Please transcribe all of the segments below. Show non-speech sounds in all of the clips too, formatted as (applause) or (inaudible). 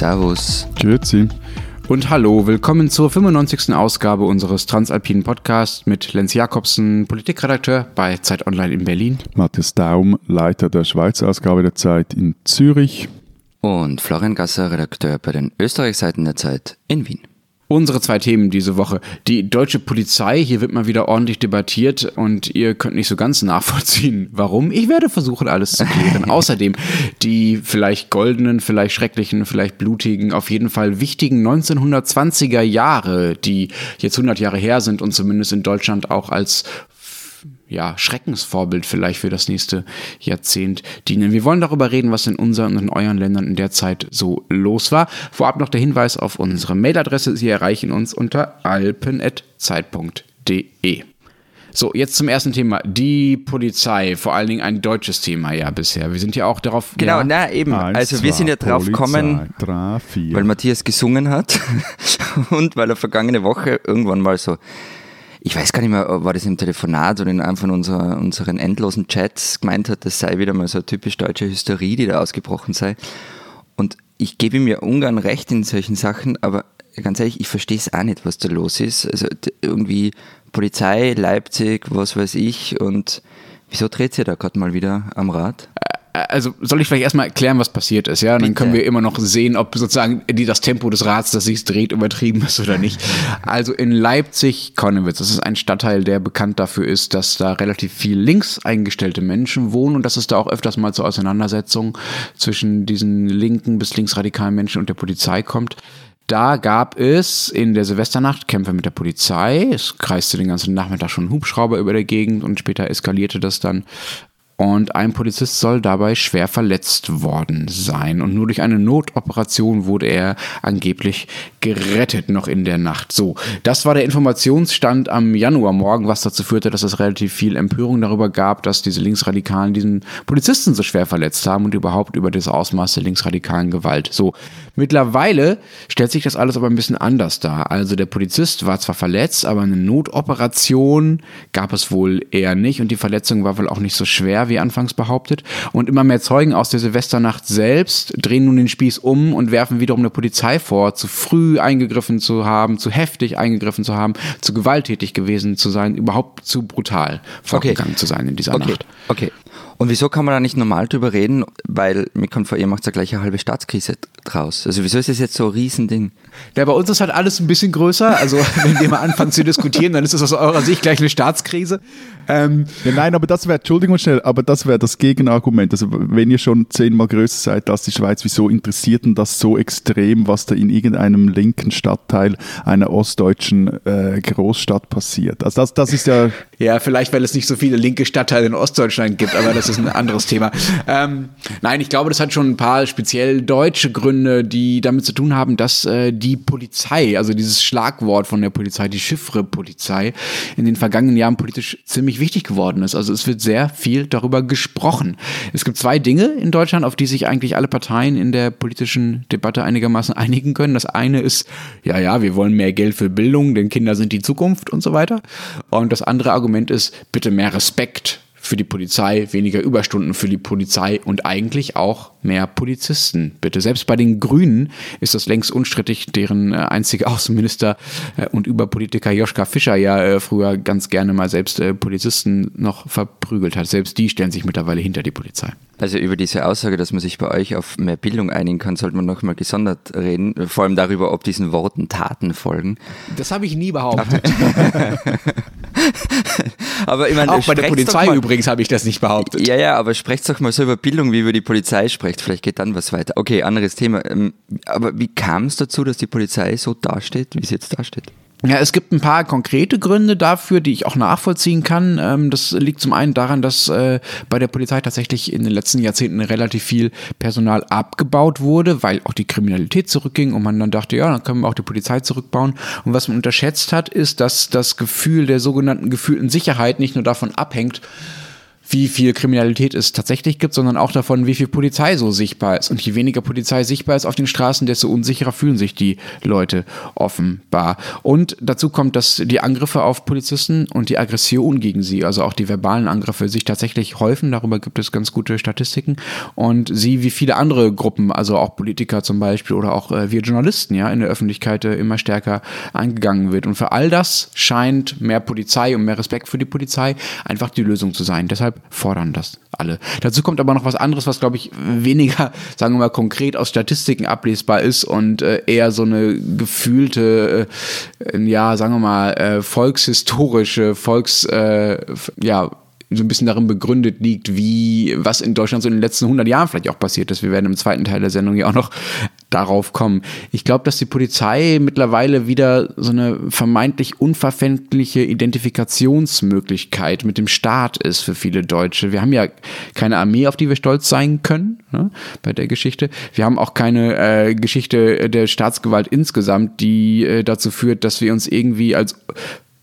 Servus. Grüezi. Und hallo, willkommen zur 95. Ausgabe unseres Transalpinen Podcasts mit Lenz Jakobsen, Politikredakteur bei Zeit Online in Berlin. Matthias Daum, Leiter der Schweizer Ausgabe der Zeit in Zürich. Und Florian Gasser, Redakteur bei den Österreichseiten der Zeit in Wien. Unsere zwei Themen diese Woche. Die deutsche Polizei, hier wird mal wieder ordentlich debattiert und ihr könnt nicht so ganz nachvollziehen, warum. Ich werde versuchen, alles zu klären. (laughs) Außerdem die vielleicht goldenen, vielleicht schrecklichen, vielleicht blutigen, auf jeden Fall wichtigen 1920er Jahre, die jetzt 100 Jahre her sind und zumindest in Deutschland auch als ja, Schreckensvorbild vielleicht für das nächste Jahrzehnt dienen. Wir wollen darüber reden, was in unseren und in euren Ländern in der Zeit so los war. Vorab noch der Hinweis auf unsere Mailadresse. Sie erreichen uns unter alpen.zeit.de. So, jetzt zum ersten Thema. Die Polizei, vor allen Dingen ein deutsches Thema ja bisher. Wir sind ja auch darauf. Genau, ja, na eben. Eins, also wir zwei, sind ja drauf gekommen, weil Matthias gesungen hat (laughs) und weil er vergangene Woche irgendwann mal so, ich weiß gar nicht mehr, war das im Telefonat oder in einem von unserer, unseren endlosen Chats gemeint hat, das sei wieder mal so eine typisch deutsche Hysterie, die da ausgebrochen sei. Und ich gebe ihm ja ungern recht in solchen Sachen, aber ganz ehrlich, ich verstehe es auch nicht, was da los ist. Also irgendwie Polizei, Leipzig, was weiß ich und wieso dreht sie da gerade mal wieder am Rad? Also soll ich vielleicht erstmal erklären, was passiert ist, ja? Und dann können wir immer noch sehen, ob sozusagen die, das Tempo des Rads, das sich dreht, übertrieben ist oder nicht. Also in Leipzig-Konnewitz, das ist ein Stadtteil, der bekannt dafür ist, dass da relativ viel links eingestellte Menschen wohnen und dass es da auch öfters mal zu Auseinandersetzungen zwischen diesen linken bis linksradikalen Menschen und der Polizei kommt. Da gab es in der Silvesternacht Kämpfe mit der Polizei. Es kreiste den ganzen Nachmittag schon ein Hubschrauber über der Gegend und später eskalierte das dann und ein Polizist soll dabei schwer verletzt worden sein. Und nur durch eine Notoperation wurde er angeblich gerettet, noch in der Nacht. So, das war der Informationsstand am Januarmorgen, was dazu führte, dass es relativ viel Empörung darüber gab, dass diese Linksradikalen diesen Polizisten so schwer verletzt haben und überhaupt über das Ausmaß der linksradikalen Gewalt. So, mittlerweile stellt sich das alles aber ein bisschen anders dar. Also der Polizist war zwar verletzt, aber eine Notoperation gab es wohl eher nicht und die Verletzung war wohl auch nicht so schwer, wie anfangs behauptet. Und immer mehr Zeugen aus der Silvesternacht selbst drehen nun den Spieß um und werfen wiederum der Polizei vor, zu früh eingegriffen zu haben, zu heftig eingegriffen zu haben, zu gewalttätig gewesen zu sein, überhaupt zu brutal vorgegangen zu sein in dieser Okay, Nacht. okay. Und wieso kann man da nicht normal drüber reden? Weil mir kommt vor, ihr macht ja gleich eine halbe Staatskrise draus. Also wieso ist das jetzt so ein Riesending? Ja, bei uns ist halt alles ein bisschen größer. Also, (laughs) wenn wir mal anfangen zu diskutieren, dann ist es aus eurer Sicht gleich eine Staatskrise. Ähm, Ja, nein, aber das wäre, Entschuldigung schnell, aber das wäre das Gegenargument. Also wenn ihr schon zehnmal größer seid als die Schweiz, wieso interessiert denn das so extrem, was da in irgendeinem linken Stadtteil einer ostdeutschen äh, Großstadt passiert? Also das, das ist ja, Ja, vielleicht, weil es nicht so viele linke Stadtteile in Ostdeutschland gibt, aber das ist ein anderes Thema. Ähm, nein, ich glaube, das hat schon ein paar speziell deutsche Gründe, die damit zu tun haben, dass äh, die Polizei, also dieses Schlagwort von der Polizei, die Chiffre-Polizei, in den vergangenen Jahren politisch ziemlich wichtig geworden ist. Also es wird sehr viel darüber gesprochen. Es gibt zwei Dinge in Deutschland, auf die sich eigentlich alle Parteien in der politischen Debatte einigermaßen einigen können. Das eine ist, ja, ja, wir wollen mehr Geld für Bildung, denn Kinder sind die Zukunft und so weiter. Und das andere Argument ist, bitte mehr Respekt für die Polizei, weniger Überstunden für die Polizei und eigentlich auch mehr Polizisten. Bitte. Selbst bei den Grünen ist das längst unstrittig, deren äh, einziger (laughs) Außenminister äh, und Überpolitiker Joschka Fischer ja äh, früher ganz gerne mal selbst Polizisten noch verprügelt hat. Selbst die stellen sich mittlerweile hinter die Polizei. Also über diese Aussage, dass man sich bei euch auf mehr Bildung einigen kann, sollte man nochmal gesondert reden. Vor allem darüber, ob diesen Worten Taten folgen. Das habe ich nie behauptet. (laughs) (laughs) (laughs) Aber ich meine, auch bei der Polizei mal, übrigens habe ich das nicht behauptet. Ja, ja, aber sprecht doch mal so über Bildung, wie über die Polizei sprecht. Vielleicht geht dann was weiter. Okay, anderes Thema. Ähm, Aber wie kam es dazu, dass die Polizei so dasteht, wie sie jetzt dasteht? Ja, es gibt ein paar konkrete Gründe dafür, die ich auch nachvollziehen kann. Ähm, das liegt zum einen daran, dass äh, bei der Polizei tatsächlich in den letzten Jahrzehnten relativ viel Personal abgebaut wurde, weil auch die Kriminalität zurückging und man dann dachte, ja, dann können wir auch die Polizei zurückbauen. Und was man unterschätzt hat, ist, dass das Gefühl der sogenannten gefühlten Sicherheit nicht nur davon abhängt, wie viel Kriminalität es tatsächlich gibt, sondern auch davon, wie viel Polizei so sichtbar ist. Und je weniger Polizei sichtbar ist auf den Straßen, desto unsicherer fühlen sich die Leute offenbar. Und dazu kommt, dass die Angriffe auf Polizisten und die Aggression gegen sie, also auch die verbalen Angriffe, sich tatsächlich häufen. Darüber gibt es ganz gute Statistiken. Und sie, wie viele andere Gruppen, also auch Politiker zum Beispiel oder auch äh, wir Journalisten, ja, in der Öffentlichkeit äh, immer stärker eingegangen wird. Und für all das scheint mehr Polizei und mehr Respekt für die Polizei einfach die Lösung zu sein. Deshalb fordern das alle. Dazu kommt aber noch was anderes, was glaube ich weniger, (laughs) sagen wir mal, konkret aus Statistiken ablesbar ist und äh, eher so eine gefühlte, äh, ja, sagen wir mal, äh, volkshistorische, Volks, äh, ja, so ein bisschen darin begründet liegt, wie, was in Deutschland so in den letzten 100 Jahren vielleicht auch passiert ist. Wir werden im zweiten Teil der Sendung ja auch noch (laughs) darauf kommen. Ich glaube, dass die Polizei mittlerweile wieder so eine vermeintlich unverfängliche Identifikationsmöglichkeit mit dem Staat ist für viele Deutsche. Wir haben ja keine Armee, auf die wir stolz sein können ne, bei der Geschichte. Wir haben auch keine äh, Geschichte der Staatsgewalt insgesamt, die äh, dazu führt, dass wir uns irgendwie als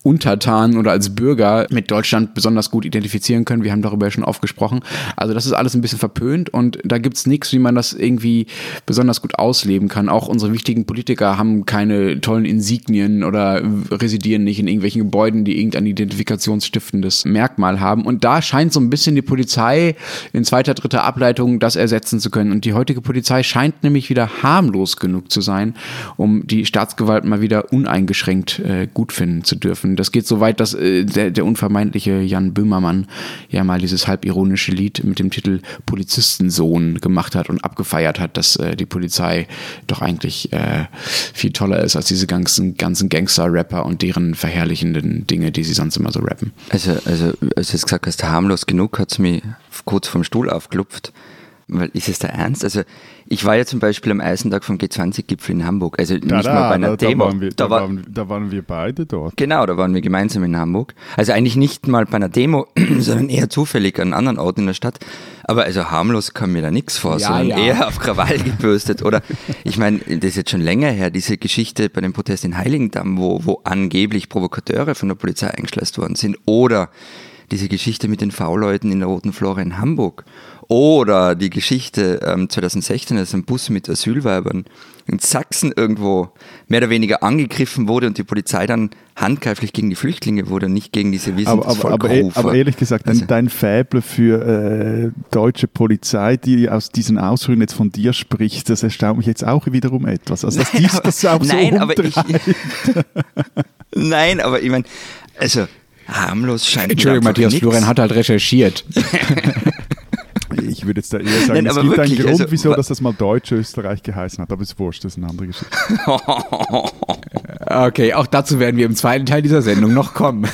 Untertan oder als Bürger mit Deutschland besonders gut identifizieren können. Wir haben darüber ja schon oft gesprochen. Also das ist alles ein bisschen verpönt und da gibt es nichts, wie man das irgendwie besonders gut ausleben kann. Auch unsere wichtigen Politiker haben keine tollen Insignien oder residieren nicht in irgendwelchen Gebäuden, die irgendein identifikationsstiftendes Merkmal haben. Und da scheint so ein bisschen die Polizei in zweiter, dritter Ableitung das ersetzen zu können. Und die heutige Polizei scheint nämlich wieder harmlos genug zu sein, um die Staatsgewalt mal wieder uneingeschränkt äh, gut finden zu dürfen das geht so weit, dass äh, der, der unvermeintliche Jan Böhmermann ja mal dieses halbironische Lied mit dem Titel Polizistensohn gemacht hat und abgefeiert hat, dass äh, die Polizei doch eigentlich äh, viel toller ist als diese ganzen, ganzen Gangster-Rapper und deren verherrlichenden Dinge, die sie sonst immer so rappen. Also, also als du jetzt gesagt hast, harmlos genug, hat es mich kurz vom Stuhl aufgelupft. Weil ist es der Ernst? Also ich war ja zum Beispiel am Eisentag vom G20-Gipfel in Hamburg. Also nicht Da, da, mal bei einer da, Demo. Da waren, wir, Da war- waren, da waren wir beide dort. Genau, da waren wir gemeinsam in Hamburg. Also eigentlich nicht mal bei einer Demo, (clears throat) sondern eher zufällig an anderen Orten in der Stadt. Aber also harmlos kam mir da nichts vor, Ja, sondern ja. eher auf Krawall gebürstet. Oder ich meine, das ist jetzt schon länger her, diese Geschichte bei dem Protest in Heiligendamm, wo, wo angeblich Provokateure von der Polizei eingeschleust worden sind. Oder diese Geschichte mit den V-Leuten in der Roten Flora in Hamburg. Oder die Geschichte ähm, 2016, als ein Bus mit Asylweibern in Sachsen irgendwo mehr oder weniger angegriffen wurde und die Polizei dann handgreiflich gegen die Flüchtlinge wurde, nicht gegen diese sind Aber, aber, aber, aber ehrlich gesagt, Also- dein, Faible für äh, deutsche Polizei, die aus diesen Ausführungen jetzt von dir spricht, das erstaunt mich jetzt auch wiederum etwas. Also, dass dies das auch Nein, so aber ich. Nein, aber ich (laughs) meine, also harmlos scheint mir Entschuldigung, Matthias. Florian hat halt recherchiert. (laughs) Ich würde jetzt da eher sagen, Nein, es aber gibt wirklich, einen Grund, also, wieso dass das mal Deutsch-Österreich geheißen hat, aber ist wurscht, das ist eine andere Geschichte. (laughs) Okay, auch dazu werden wir im zweiten Teil dieser Sendung noch kommen.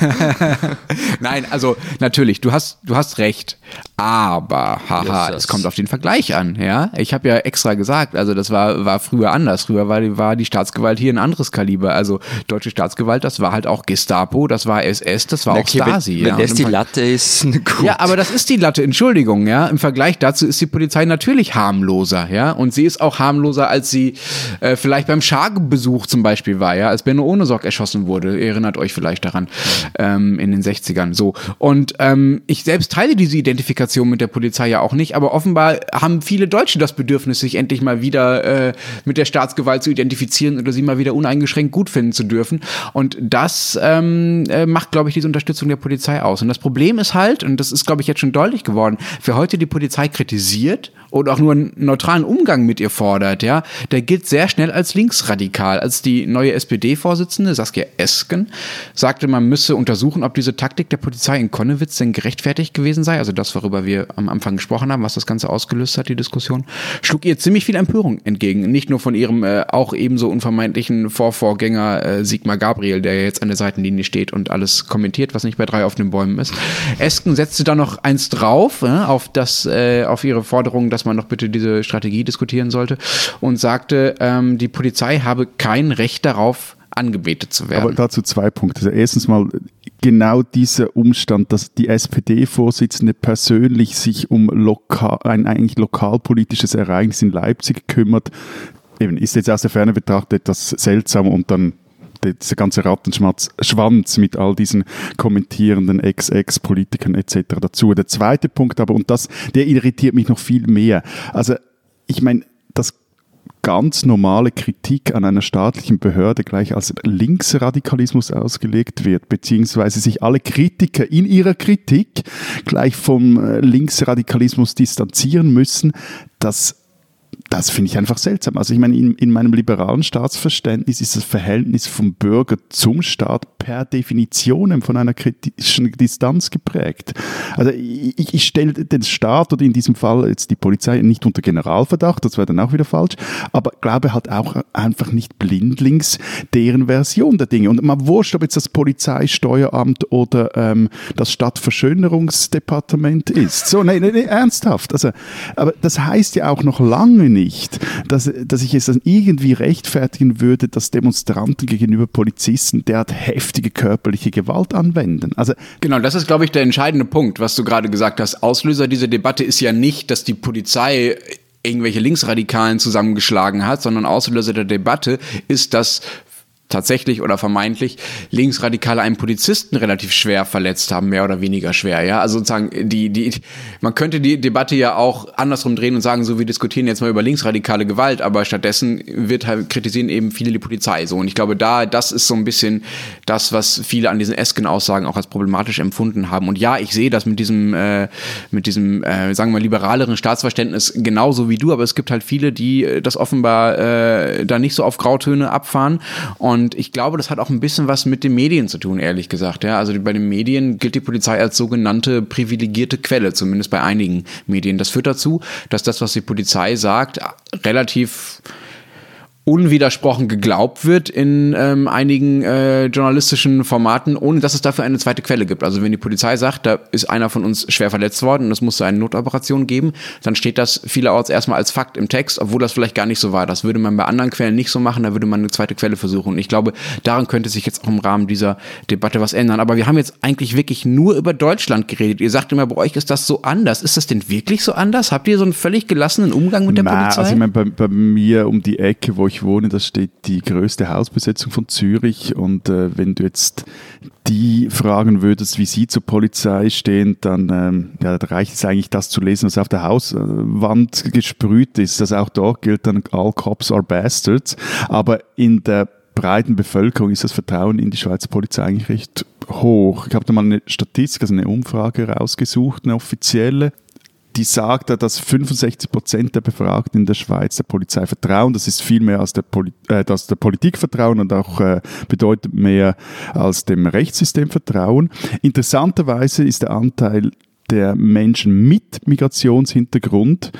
(laughs) Nein, also natürlich, du hast, du hast recht. Aber, haha, Yes, es kommt auf den Vergleich an, ja. Ich habe ja extra gesagt, also das war, war früher anders. Früher war, die- war die Staatsgewalt hier ein anderes Kaliber. Also deutsche Staatsgewalt, das war halt auch Gestapo, das war SS, das war auch Okay, wenn- Stasi. Wenn ja. das Und die Latte ist, (laughs) gut. ja, aber das ist die Latte, Entschuldigung, ja. Im Vergleich dazu ist die Polizei natürlich harmloser, ja. Und sie ist auch harmloser, als sie äh, vielleicht beim Schargebesuch zum Beispiel war, ja, als Benno Ohnesorg erschossen wurde. Ihr erinnert euch vielleicht daran, ähm, in den 60ern. So. Und ähm, ich selbst teile diese Identifikation mit der Polizei ja auch nicht, aber offenbar haben viele Deutsche das Bedürfnis, sich endlich mal wieder äh, mit der Staatsgewalt zu identifizieren oder sie mal wieder uneingeschränkt gut finden zu dürfen. Und das ähm, äh, macht, glaube ich, diese Unterstützung der Polizei aus. Und das Problem ist halt, und das ist, glaube ich, jetzt schon deutlich geworden, wer heute die Polizei kritisiert oder auch nur einen neutralen Umgang mit ihr fordert, ja, der gilt sehr schnell als linksradikal. Als die neue SPD-Vorsitzende Saskia Esken sagte, man müsse untersuchen, ob diese Taktik der Polizei in Konnewitz denn gerechtfertigt gewesen sei, also das, worüber wir am Anfang gesprochen haben, was das Ganze ausgelöst hat, die Diskussion, schlug ihr ziemlich viel Empörung entgegen. Nicht nur von ihrem äh, auch ebenso unvermeintlichen Vorvorgänger äh, Sigmar Gabriel, der jetzt an der Seitenlinie steht und alles kommentiert, was nicht bei drei auf den Bäumen ist. Esken setzte da noch eins drauf, äh, auf das, äh, auf ihre Forderung, dass man doch bitte diese Strategie diskutieren sollte und sagte, ähm, die Polizei habe kein Recht darauf, angebetet zu werden. Aber dazu zwei Punkte. Also erstens mal genau dieser Umstand, dass die SPD-Vorsitzende persönlich sich um lokal, ein eigentlich lokalpolitisches Ereignis in Leipzig kümmert, eben ist jetzt aus der Ferne betrachtet etwas seltsam und dann dieser ganze Rattenschwanz mit all diesen kommentierenden Ex-Ex-Politikern etc. dazu. Der zweite Punkt aber, und das, der irritiert mich noch viel mehr. Also, ich meine, das ganz normale Kritik an einer staatlichen Behörde gleich als Linksradikalismus ausgelegt wird, beziehungsweise sich alle Kritiker in ihrer Kritik gleich vom äh, Linksradikalismus distanzieren müssen, das das finde ich einfach seltsam. Also ich meine, in, in, meinem liberalen Staatsverständnis ist das Verhältnis vom Bürger zum Staat per Definition von einer kritischen Distanz geprägt. Also ich, ich stelle den Staat oder in diesem Fall jetzt die Polizei nicht unter Generalverdacht, das wäre dann auch wieder falsch, aber glaube halt auch einfach nicht blindlings deren Version der Dinge. Und man wurscht, ob jetzt das Polizeisteueramt oder ähm, das Stadtverschönerungsdepartement ist. So, nein, nee, nee, ernsthaft. Also, aber das heißt ja auch noch lange nicht, dass, dass ich es dann irgendwie rechtfertigen würde, dass Demonstranten gegenüber Polizisten derart heftige körperliche Gewalt anwenden. Also genau, das ist, glaube ich, der entscheidende Punkt, was du gerade gesagt hast. Auslöser dieser Debatte ist ja nicht, dass die Polizei irgendwelche Linksradikalen zusammengeschlagen hat, sondern Auslöser der Debatte ist, dass tatsächlich oder vermeintlich Linksradikale einen Polizisten relativ schwer verletzt haben, mehr oder weniger schwer. Ja, also sozusagen die die man könnte die Debatte ja auch andersrum drehen und sagen, so wir diskutieren jetzt mal über linksradikale Gewalt, aber stattdessen wird halt kritisieren eben viele die Polizei so. Und ich glaube da das ist so ein bisschen das, was viele an diesen Esken-Aussagen auch als problematisch empfunden haben. Und ja, ich sehe das mit diesem äh, mit diesem äh, sagen wir mal liberaleren Staatsverständnis genauso wie du, aber es gibt halt viele, die äh, das offenbar äh, da nicht so auf Grautöne abfahren. Und und ich glaube, das hat auch ein bisschen was mit den Medien zu tun, ehrlich gesagt. Ja, also bei den Medien gilt die Polizei als sogenannte privilegierte Quelle, zumindest bei einigen Medien. Das führt dazu, dass das, was die Polizei sagt, relativ unwidersprochen geglaubt wird in ähm, einigen äh, journalistischen Formaten, ohne dass es dafür eine zweite Quelle gibt. Also wenn die Polizei sagt, da ist einer von uns schwer verletzt worden und es musste eine Notoperation geben, dann steht das vielerorts erstmal als Fakt im Text, obwohl das vielleicht gar nicht so war. Das würde man bei anderen Quellen nicht so machen, da würde man eine zweite Quelle versuchen. Und ich glaube, daran könnte sich jetzt auch im Rahmen dieser Debatte was ändern. Aber wir haben jetzt eigentlich wirklich nur über Deutschland geredet. Ihr sagt immer, bei euch ist das so anders. Ist das denn wirklich so anders? Habt ihr so einen völlig gelassenen Umgang mit der Na, Polizei? Also ich meine, bei, bei mir um die Ecke, wo ich ich wohne, da steht die größte Hausbesetzung von Zürich. Und äh, wenn du jetzt die fragen würdest, wie sie zur Polizei stehen, dann ähm, ja, da reicht es eigentlich, das zu lesen, was auf der Hauswand gesprüht ist. Also auch dort gilt dann, all cops are bastards. Aber in der breiten Bevölkerung ist das Vertrauen in die Schweizer Polizei eigentlich recht hoch. Ich habe da mal eine Statistik, also eine Umfrage rausgesucht, eine offizielle die sagt, dass 65 Prozent der Befragten in der Schweiz der Polizei vertrauen. Das ist viel mehr als der, Poli äh, als der Politik vertrauen und auch äh, bedeutet mehr als dem Rechtssystem vertrauen. Interessanterweise ist der Anteil der Menschen mit Migrationshintergrund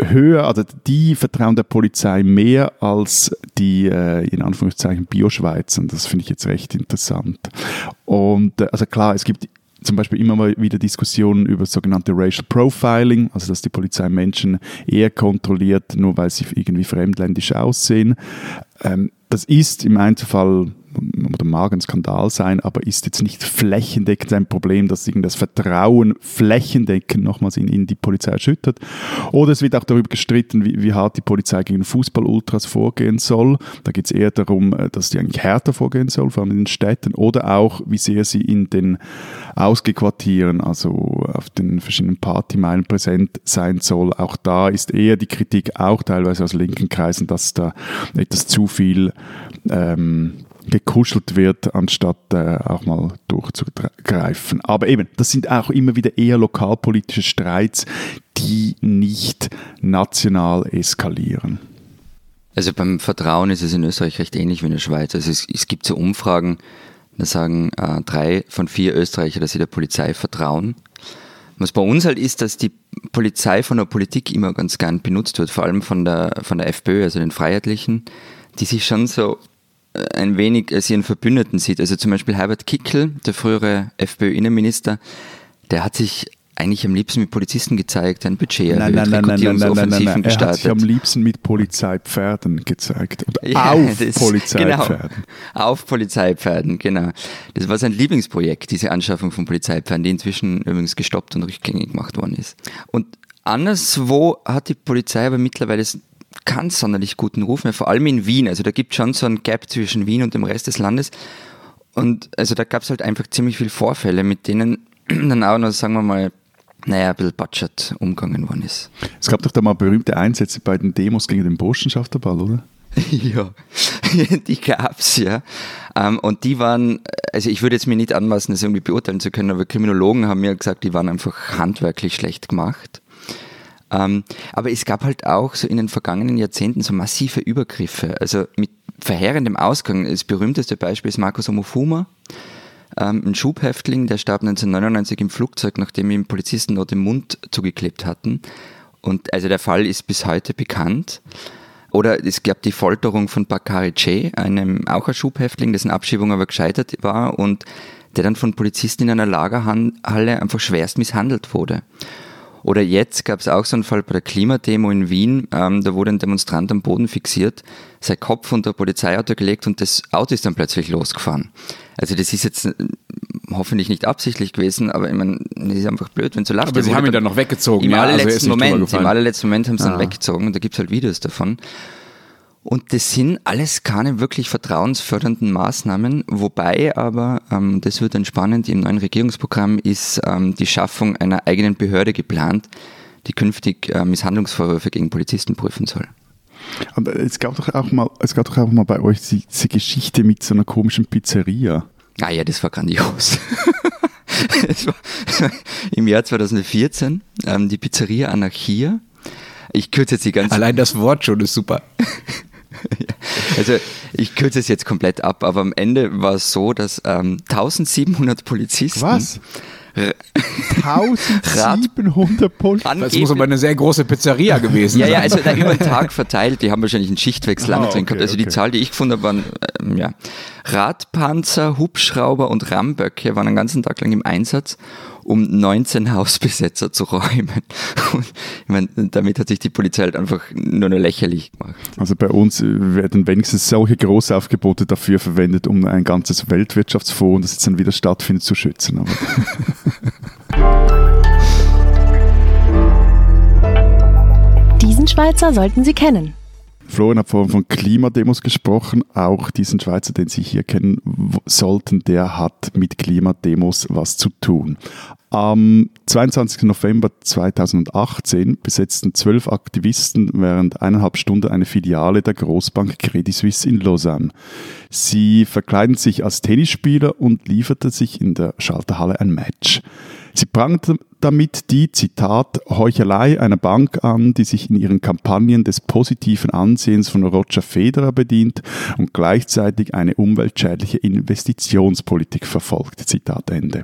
höher, also die vertrauen der Polizei mehr als die äh, in Anführungszeichen Bio-Schweizer. Das finde ich jetzt recht interessant. Und äh, also klar, es gibt zum Beispiel immer mal wieder Diskussionen über sogenannte Racial Profiling, also dass die Polizei Menschen eher kontrolliert, nur weil sie irgendwie fremdländisch aussehen. Ähm, das ist im Einzelfall oder mag ein Skandal sein, aber ist jetzt nicht flächendeckend ein Problem, dass das Vertrauen flächendeckend nochmals in, in die Polizei erschüttert. Oder es wird auch darüber gestritten, wie, wie hart die Polizei gegen Fußball-Ultras vorgehen soll. Da geht es eher darum, äh, dass die eigentlich härter vorgehen soll, vor allem in den Städten. Oder auch, wie sehr sie in den Ausgequartieren, also auf den verschiedenen Partymeilen präsent sein soll. Auch da ist eher die Kritik, auch teilweise aus linken Kreisen, dass da etwas zu viel ähm, gekuschelt wird, anstatt äh, auch mal durchzugreifen. Aber eben, das sind auch immer wieder eher lokalpolitische Streits, die nicht national eskalieren. Also beim Vertrauen ist es in Österreich recht ähnlich wie in der Schweiz. Also es, es gibt so Umfragen, da sagen äh, drei von vier Österreicher, dass sie der Polizei vertrauen. Was bei uns halt ist, dass die Polizei von der Politik immer ganz gern benutzt wird, vor allem von der, von der FPÖ, also den Freiheitlichen, die sich schon so ein wenig als ihren Verbündeten sieht. Also zum Beispiel Herbert Kickel, der frühere FPÖ-Innenminister, der hat sich eigentlich am liebsten mit Polizisten gezeigt, ein Budget erhöht, nein, nein, Rekrutierungsoffensiven nein, gestartet. Er hat sich am liebsten mit Polizeipferden gezeigt. Oder ja, auf das, Polizeipferden. Genau, auf Polizeipferden, genau. Das war sein Lieblingsprojekt, diese Anschaffung von Polizeipferden, die inzwischen übrigens gestoppt und rückgängig gemacht worden ist. Und anderswo hat die Polizei aber mittlerweile keinen sonderlich guten Ruf mehr, vor allem in Wien. Also da gibt es schon so ein Gap zwischen Wien und dem Rest des Landes. Und also da gab es halt einfach ziemlich viele Vorfälle, mit denen (clears throat) dann auch noch, sagen wir mal, naja, ein bisschen Budget umgegangen worden ist. Es gab doch da mal berühmte Einsätze bei den Demos gegen den Burschenschafterball, oder? (laughs) ja, (laughs) die gab's ja. Ähm, und die waren, also ich würde jetzt mir nicht anmaßen, das irgendwie beurteilen zu können, aber Kriminologen haben mir gesagt, die waren einfach handwerklich schlecht gemacht. Ähm, aber es gab halt auch so in den vergangenen Jahrzehnten so massive Übergriffe, also mit verheerendem Ausgang. Das berühmteste Beispiel ist Markus Omofuma, ähm, ein Schubhäftling, der starb 1999 im Flugzeug, nachdem ihm Polizisten dort den Mund zugeklebt hatten. Und also der Fall ist bis heute bekannt. Oder es gab die Folterung von Bakari Che, einem auch ein Schubhäftling, dessen Abschiebung aber gescheitert war und der dann von Polizisten in einer Lagerhalle einfach schwerst misshandelt wurde. Oder jetzt gab es auch so einen Fall bei der Klimademo in Wien, ähm, da wurde ein Demonstrant am Boden fixiert, sein Kopf unter Polizeiauto gelegt und das Auto ist dann plötzlich losgefahren. Also das ist jetzt äh, hoffentlich nicht absichtlich gewesen, aber ich meine, das ist einfach blöd, wenn so läuft. Aber sie haben ihn dann noch weggezogen. Im ja, allerletzten also Moment, im allerletzten Moment haben sie Ah. dann weggezogen und da gibt es halt Videos davon. Und das sind alles keine wirklich vertrauensfördernden Maßnahmen, wobei aber, ähm, das wird dann spannend, im neuen Regierungsprogramm ist ähm, die Schaffung einer eigenen Behörde geplant, die künftig äh, Misshandlungsvorwürfe gegen Polizisten prüfen soll. Aber es gab doch auch mal, es gab doch auch mal bei euch die- diese Geschichte mit so einer komischen Pizzeria. Ah ja, das war grandios. (laughs) Es war (laughs) Im Jahr 2014 ähm, die Pizzeria Anarchia. Ich kürze jetzt die ganze Allein das Wort schon ist super. (laughs) (laughs) Also ich kürze es jetzt komplett ab, aber am Ende war es so, dass ähm, 1700 Polizisten Was? Äh, 1700 Pol Das muss aber eine sehr große Pizzeria gewesen ja, sein. ja, also da über den Tag (laughs) verteilt, die haben wahrscheinlich einen Schichtwechsel Ah, okay, gehabt. Also die okay. Zahl, die ich gefunden habe, waren ähm, ja, Radpanzer, Hubschrauber und Ramböcke waren den ganzen Tag lang im Einsatz, um 19 Hausbesetzer zu räumen. (laughs) Und ich meine, damit hat sich die Polizei halt einfach nur noch lächerlich gemacht. Also bei uns werden wenigstens solche Großaufgebote dafür verwendet, um ein ganzes Weltwirtschaftsforum, das jetzt dann wieder stattfindet, zu schützen. Aber (laughs) Diesen Schweizer sollten Sie kennen. Florian hat vorhin von Klimademos gesprochen. Auch diesen Schweizer, den Sie hier kennen sollten, der hat mit Klimademos was zu tun. Am 22. November 2018 besetzten zwölf Aktivisten während eineinhalb Stunden eine Filiale der Großbank Credit Suisse in Lausanne. Sie verkleiden sich als Tennisspieler und lieferten sich in der Schalterhalle ein Match. Sie prangten damit die, Zitat, Heuchelei einer Bank an, die sich in ihren Kampagnen des positiven Ansehens von Roger Federer bedient und gleichzeitig eine umweltschädliche Investitionspolitik verfolgt. Zitat Ende.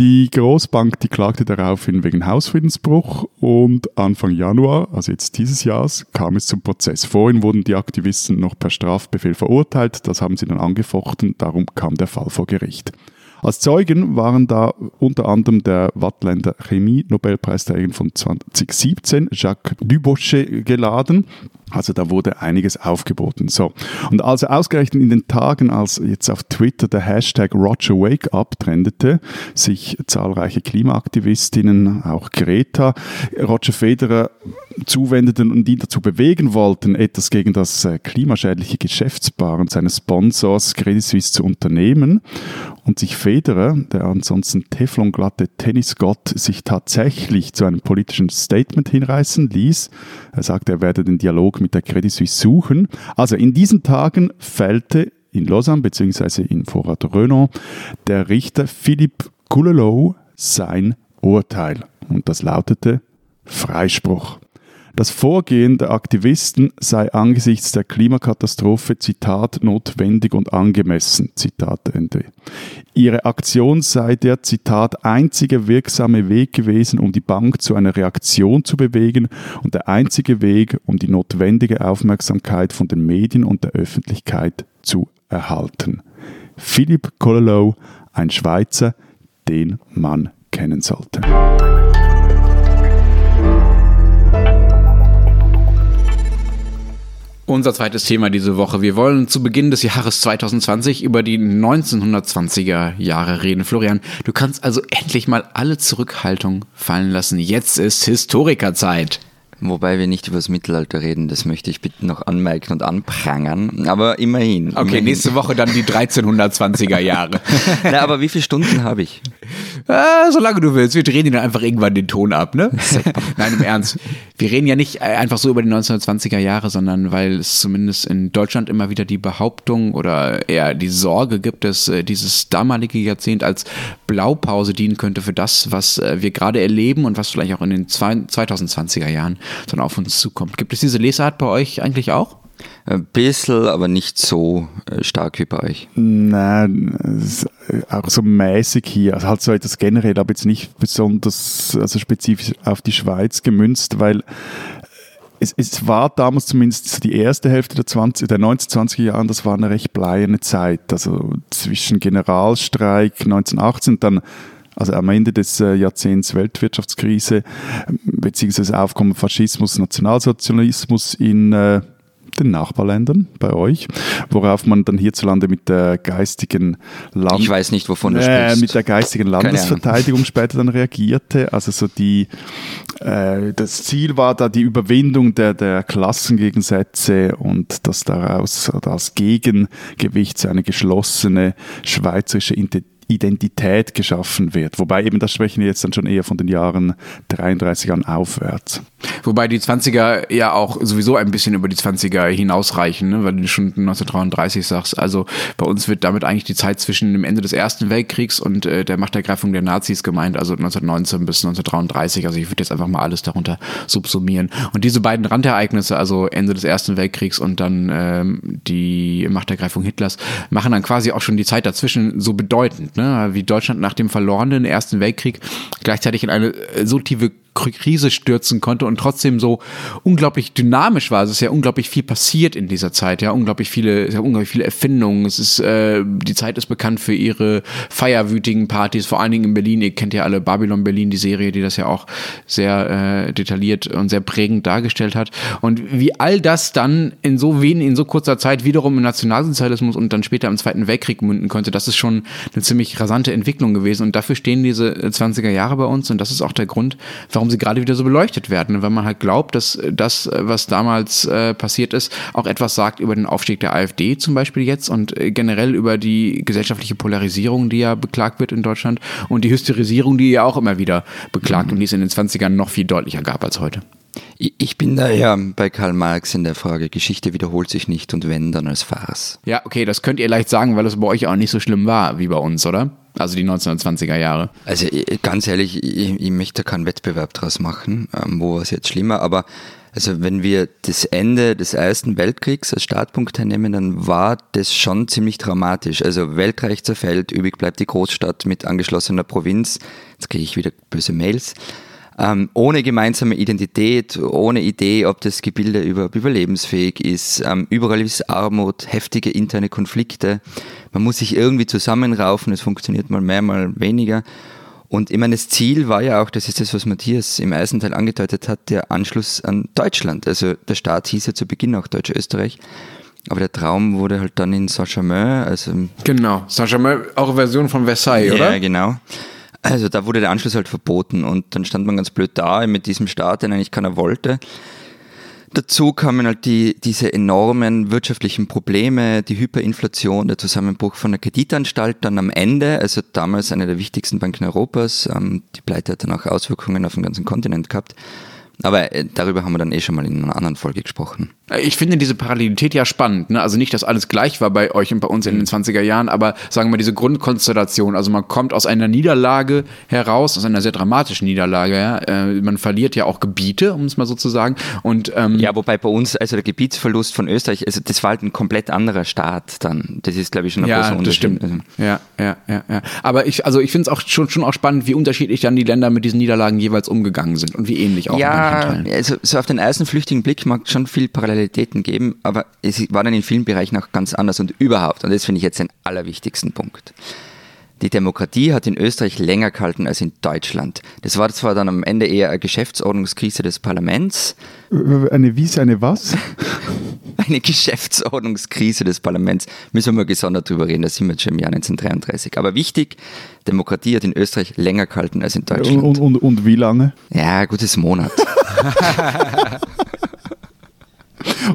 Die Großbank, die klagte daraufhin wegen Hausfriedensbruch und Anfang Januar, also jetzt dieses Jahres, kam es zum Prozess. Vorhin wurden die Aktivisten noch per Strafbefehl verurteilt, das haben sie dann angefochten, darum kam der Fall vor Gericht. Als Zeugen waren da unter anderem der Wattländer Chemie-Nobelpreisträger von 2017, Jacques Dubochet, geladen. Also da wurde einiges aufgeboten. So. Und also ausgerechnet in den Tagen, als jetzt auf Twitter der Hashtag Roger Wake Up trendete, sich zahlreiche Klimaaktivistinnen, auch Greta, Roger Federer zuwendeten und ihn dazu bewegen wollten, etwas gegen das äh, klimaschädliche Geschäftspaaren seines Sponsors Credit Suisse zu unternehmen und sich Federer, der ansonsten teflonglatte Tennisgott, sich tatsächlich zu einem politischen Statement hinreißen ließ. Er sagte, er werde den Dialog mit der Credit Suisse suchen. Also in diesen Tagen fällte in Lausanne bzw. in Vorrat Renault der Richter Philippe Coulelot sein Urteil. Und das lautete Freispruch. Das Vorgehen der Aktivisten sei angesichts der Klimakatastrophe, Zitat, notwendig und angemessen, Zitat Ende. Ihre Aktion sei der, Zitat, einzige wirksame Weg gewesen, um die Bank zu einer Reaktion zu bewegen und der einzige Weg, um die notwendige Aufmerksamkeit von den Medien und der Öffentlichkeit zu erhalten. Philipp Coelho, ein Schweizer, den man kennen sollte. Unser zweites Thema diese Woche. Wir wollen zu Beginn des Jahres 2020 über die 1920er Jahre reden. Florian, du kannst also endlich mal alle Zurückhaltung fallen lassen. Jetzt ist Historikerzeit. Wobei wir nicht über das Mittelalter reden, das möchte ich bitte noch anmerken und anprangern. Aber immerhin. Okay, immerhin. nächste Woche dann die 1320er Jahre. (laughs) Na, aber wie viele Stunden habe ich? Ah, solange du willst. Wir drehen dann einfach irgendwann den Ton ab, ne? Nein, im Ernst. Wir reden ja nicht einfach so über die 1920er Jahre, sondern weil es zumindest in Deutschland immer wieder die Behauptung oder eher die Sorge gibt, dass äh, dieses damalige Jahrzehnt als Blaupause dienen könnte für das, was äh, wir gerade erleben und was vielleicht auch in den zwei- 2020er Jahren dann auf uns zukommt. Gibt es diese Lesart bei euch eigentlich auch? Ein bisschen, aber nicht so äh, stark wie bei euch. Nein, es ist auch so mäßig hier. Also halt so etwas generell, aber jetzt nicht besonders, also spezifisch auf die Schweiz gemünzt, weil es, es war damals zumindest die erste Hälfte der, 20, der 1920er Jahren, das war eine recht bleierne Zeit. Also zwischen Generalstreik 1918, dann also am Ende des äh, Jahrzehnts Weltwirtschaftskrise, beziehungsweise Aufkommen Faschismus, Nationalsozialismus in äh, den Nachbarländern bei euch, worauf man dann hierzulande mit der geistigen Land Ich weiß nicht, wovon du äh, sprichst. mit der geistigen. Landesverteidigung (laughs) später dann reagierte. Also so die, äh, das Ziel war da die Überwindung der, der Klassengegensätze und dass daraus oder als Gegengewicht so eine geschlossene schweizerische Inte- Identität geschaffen wird. Wobei eben, das sprechen wir jetzt dann schon eher von den Jahren 33 an aufwärts. Wobei die 20er ja auch sowieso ein bisschen über die 20er hinausreichen, ne? weil du schon 1933 sagst. Also bei uns wird damit eigentlich die Zeit zwischen dem Ende des Ersten Weltkriegs und äh, der Machtergreifung der Nazis gemeint, also 1919 bis 1933. Also ich würde jetzt einfach mal alles darunter subsumieren. Und diese beiden Randereignisse, also Ende des Ersten Weltkriegs und dann ähm, die Machtergreifung Hitlers, machen dann quasi auch schon die Zeit dazwischen so bedeutend, ne? wie Deutschland nach dem verlorenen Ersten Weltkrieg gleichzeitig in eine äh, so tiefe Krise stürzen konnte und trotzdem so unglaublich dynamisch war. Also es ist ja unglaublich viel passiert in dieser Zeit, ja, unglaublich viele, ja unglaublich viele Erfindungen. Es ist, äh, die Zeit ist bekannt für ihre feierwütigen Partys, vor allen Dingen in Berlin. Ihr kennt ja alle Babylon Berlin, die Serie, die das ja auch sehr äh, detailliert und sehr prägend dargestellt hat. Und wie all das dann in so wenig, in so kurzer Zeit wiederum im Nationalsozialismus und dann später im Zweiten Weltkrieg münden konnte, das ist schon eine ziemlich rasante Entwicklung gewesen. Und dafür stehen diese 20er Jahre bei uns und das ist auch der Grund, warum sie gerade wieder so beleuchtet werden, weil man halt glaubt, dass das, was damals äh, passiert ist, auch etwas sagt über den Aufstieg der AfD zum Beispiel jetzt und äh, generell über die gesellschaftliche Polarisierung, die ja beklagt wird in Deutschland und die Hysterisierung, die ja auch immer wieder beklagt und die es in den 20ern noch viel deutlicher gab als heute. Ich ich bin da ja bei Karl Marx in der Frage, Geschichte wiederholt sich nicht und wenn, dann als Farce. Ja, okay, das könnt ihr leicht sagen, weil es bei euch auch nicht so schlimm war wie bei uns, oder? Also die 1920er Jahre. Also ich- ganz ehrlich, ich, ich möchte keinen Wettbewerb draus machen, ähm, wo es jetzt schlimmer, aber also wenn wir das Ende des Ersten Weltkriegs als Startpunkt hernehmen, dann war das schon ziemlich dramatisch. Also Weltreich zerfällt, übrig bleibt die Großstadt mit angeschlossener Provinz. Jetzt kriege ich wieder böse Mails. Ähm, ohne gemeinsame Identität, ohne Idee, ob das Gebilde überhaupt überlebensfähig ist. Ähm, überall ist Armut, heftige interne Konflikte. Man muss sich irgendwie zusammenraufen, es funktioniert mal mehr, mal weniger. Und ich meine, das Ziel war ja auch, das ist das, was Matthias im ersten Teil angedeutet hat, der Anschluss an Deutschland. Also der Staat hieß ja zu Beginn auch Deutsch-Österreich. Aber der Traum wurde halt dann in Saint-Germain, also Genau. Saint-Germain, auch eine Version von Versailles, ja, oder? genau. Also da wurde der Anschluss halt verboten und dann stand man ganz blöd da mit diesem Staat, den eigentlich keiner wollte. Dazu kamen halt die, diese enormen wirtschaftlichen Probleme, die Hyperinflation, der Zusammenbruch von der Kreditanstalt dann am Ende, also damals eine der wichtigsten Banken Europas. Ähm, die Pleite hat dann auch Auswirkungen auf den ganzen Kontinent gehabt. Aber äh, darüber haben wir dann eh schon mal in einer anderen Folge gesprochen. Ich finde diese Parallelität ja spannend. Ne? Also nicht, dass alles gleich war bei euch und bei uns in den 20er Jahren, aber sagen wir mal diese Grundkonstellation. Also man kommt aus einer Niederlage heraus, aus einer sehr dramatischen Niederlage. Ja? Äh, man verliert ja auch Gebiete, um es mal so zu sagen. Und ähm, Ja, wobei bei uns, also der Gebietsverlust von Österreich, also das war halt ein komplett anderer Staat dann. Das ist, glaube ich, schon ein großer Ja, das Unterschied. stimmt. Also, Ja, ja, ja, ja. Aber ich, also ich finde es auch schon, schon auch spannend, wie unterschiedlich dann die Länder mit diesen Niederlagen jeweils umgegangen sind und wie ähnlich auch manchen Ja, also so auf den ersten flüchtigen Blick mag es schon viel Parallelitäten geben, aber es war dann in vielen Bereichen auch ganz anders und überhaupt, und das finde ich jetzt den allerwichtigsten Punkt. Die Demokratie hat in Österreich länger gehalten als in Deutschland. Das war zwar dann am Ende eher eine Geschäftsordnungskrise des Parlaments, Eine Wies, eine was? (laughs) eine Geschäftsordnungskrise des Parlaments. Müssen wir mal gesondert drüber reden, da sind wir jetzt schon im Jahr 1933. Aber wichtig, Demokratie hat in Österreich länger gehalten als in Deutschland. Und, und, und wie lange? Ja, gutes Monat. (laughs)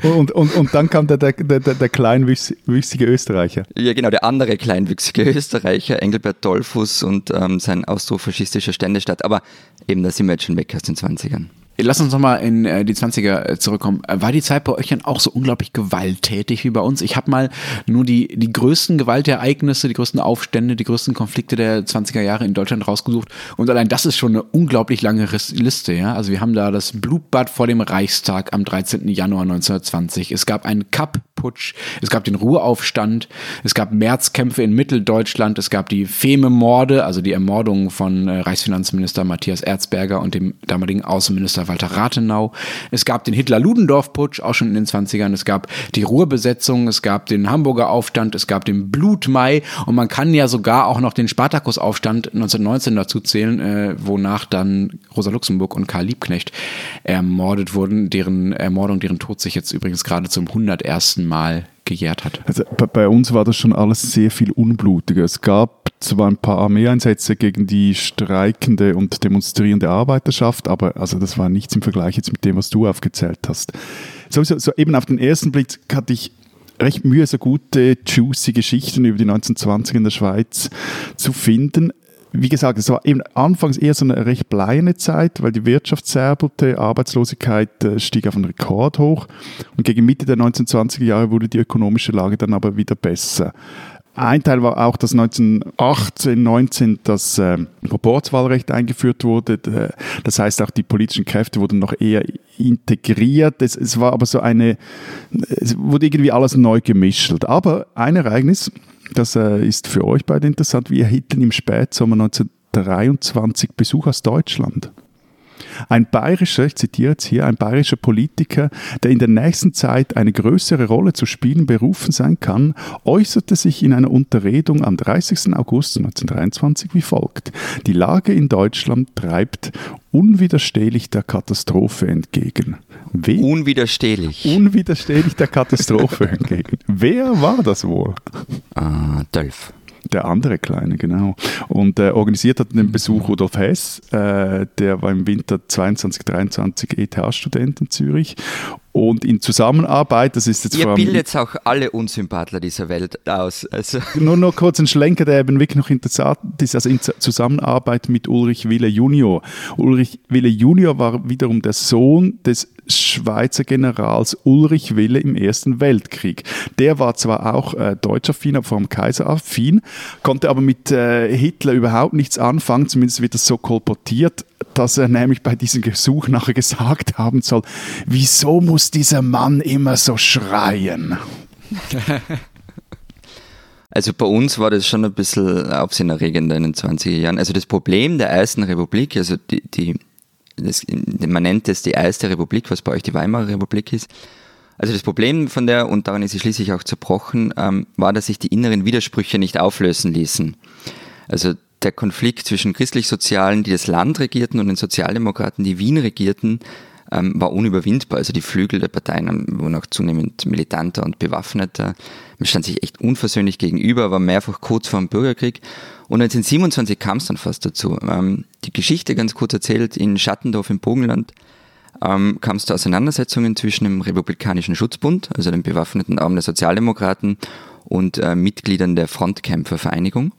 Und, und, und dann kam der, der, der, der kleinwüchsige Österreicher. Ja, genau, der andere kleinwüchsige Österreicher, Engelbert Dollfuß und ähm, sein austrofaschistischer Ständestaat. Aber eben, da sind wir jetzt schon weg aus den 20ern. Lass uns nochmal in äh, die 20er äh, zurückkommen. Äh, war die Zeit bei euch dann auch so unglaublich gewalttätig wie bei uns? Ich habe mal nur die, die größten Gewaltereignisse, die größten Aufstände, die größten Konflikte der 20er Jahre in Deutschland rausgesucht. Und allein das ist schon eine unglaublich lange Liste. Ja? Also wir haben da das Blutbad vor dem Reichstag am 13. Januar 1920. Es gab einen Kapp-Putsch, es gab den Ruhraufstand, es gab Märzkämpfe in Mitteldeutschland, es gab die Feme-Morde, also die Ermordung von Reichsfinanzminister Matthias Erzberger und dem damaligen Außenminister Walter Rathenau. Es gab den Hitler-Ludendorff-Putsch, auch schon in den 20ern. Es gab die Ruhrbesetzung, es gab den Hamburger Aufstand, es gab den Blutmai und man kann ja sogar auch noch den Spartakus-Aufstand 1919 dazu zählen, äh, wonach dann Rosa Luxemburg und Karl Liebknecht ermordet wurden, deren Ermordung, deren Tod sich jetzt übrigens gerade zum 101. Mal gejährt hat. Also bei uns war das schon alles sehr viel unblutiger. Es gab zwar ein paar Armeeeinsätze gegen die streikende und demonstrierende Arbeiterschaft, aber also das war nichts im Vergleich jetzt mit dem, was du aufgezählt hast. Sowieso, so eben auf den ersten Blick hatte ich recht Mühe, so gute, juicy Geschichten über die 1920er in der Schweiz zu finden wie gesagt, es war eben anfangs eher so eine recht bleine Zeit, weil die Wirtschaft zerbelte, Arbeitslosigkeit äh, stieg auf einen Rekord hoch und gegen Mitte der 1920er Jahre wurde die ökonomische Lage dann aber wieder besser. Ein Teil war auch, dass 1918, 19 das äh, Proporzwahlrecht eingeführt wurde. Das heißt, auch die politischen Kräfte wurden noch eher integriert. Es, es war aber so eine, es wurde irgendwie alles neu gemischelt. Aber ein Ereignis, das äh, ist für euch beide interessant. Wir erhielten im Spätsommer 1923 Besuch aus Deutschland. Ein bayerischer, ich zitiere jetzt hier, ein bayerischer Politiker, der in der nächsten Zeit eine größere Rolle zu spielen berufen sein kann, äußerte sich in einer Unterredung am 30. August 1923 wie folgt. Die Lage in Deutschland treibt unwiderstehlich der Katastrophe entgegen. Wer? Unwiderstehlich. Unwiderstehlich der Katastrophe (laughs) entgegen. Wer war das wohl? Ah, Dolph. Der andere Kleine, genau. Und äh, organisiert hat den Besuch Rudolf Hess, äh, der war im Winter 22, 23 ETH-Student in Zürich. Und in Zusammenarbeit, das ist jetzt Ihr bildet auch alle Unsympathler dieser Welt aus. Also. (laughs) Nur noch kurz ein Schlenker, der eben wirklich noch interessant ist, also in Zusammenarbeit mit Ulrich Wille Junior. Ulrich Wille Junior war wiederum der Sohn des Schweizer Generals Ulrich Wille im Ersten Weltkrieg. Der war zwar auch äh, deutschaffin, aber vom Kaiser affin, konnte aber mit äh, Hitler überhaupt nichts anfangen, zumindest wird das so kolportiert, dass er nämlich bei diesem Gesuch nachher gesagt haben soll, wieso muss dieser Mann immer so schreien? (laughs) Also bei uns war das schon ein bisschen aufsehenerregender in den 20er Jahren. Also das Problem der Ersten Republik, also die, die das, man nennt es die erste Republik, was bei euch die Weimarer Republik ist. Also das Problem von der, und daran ist sie schließlich auch zerbrochen, ähm, war, dass sich die inneren Widersprüche nicht auflösen ließen. Also der Konflikt zwischen christlich-sozialen, die das Land regierten, und den Sozialdemokraten, die Wien regierten, ähm, war unüberwindbar. Also die Flügel der Parteien wurden auch zunehmend militanter und bewaffneter. Man stand sich echt unversöhnlich gegenüber, war mehrfach kurz vor dem Bürgerkrieg. Und 1927 kam es dann fast dazu. Ähm, die Geschichte ganz kurz erzählt, in Schattendorf im Bogenland ähm, kam es zu Auseinandersetzungen zwischen dem Republikanischen Schutzbund, also dem bewaffneten Arm der Sozialdemokraten, und äh, Mitgliedern der Frontkämpfervereinigung.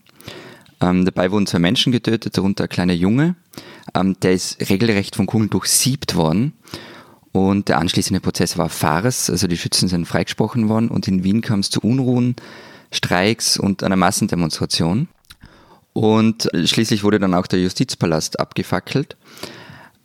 Ähm, dabei wurden zwei Menschen getötet, darunter ein kleiner Junge. Ähm, der ist regelrecht von Kugeln durchsiebt worden. Und der anschließende Prozess war Farce, also die Schützen sind freigesprochen worden und in Wien kam es zu Unruhen, Streiks und einer Massendemonstration. Und schließlich wurde dann auch der Justizpalast abgefackelt.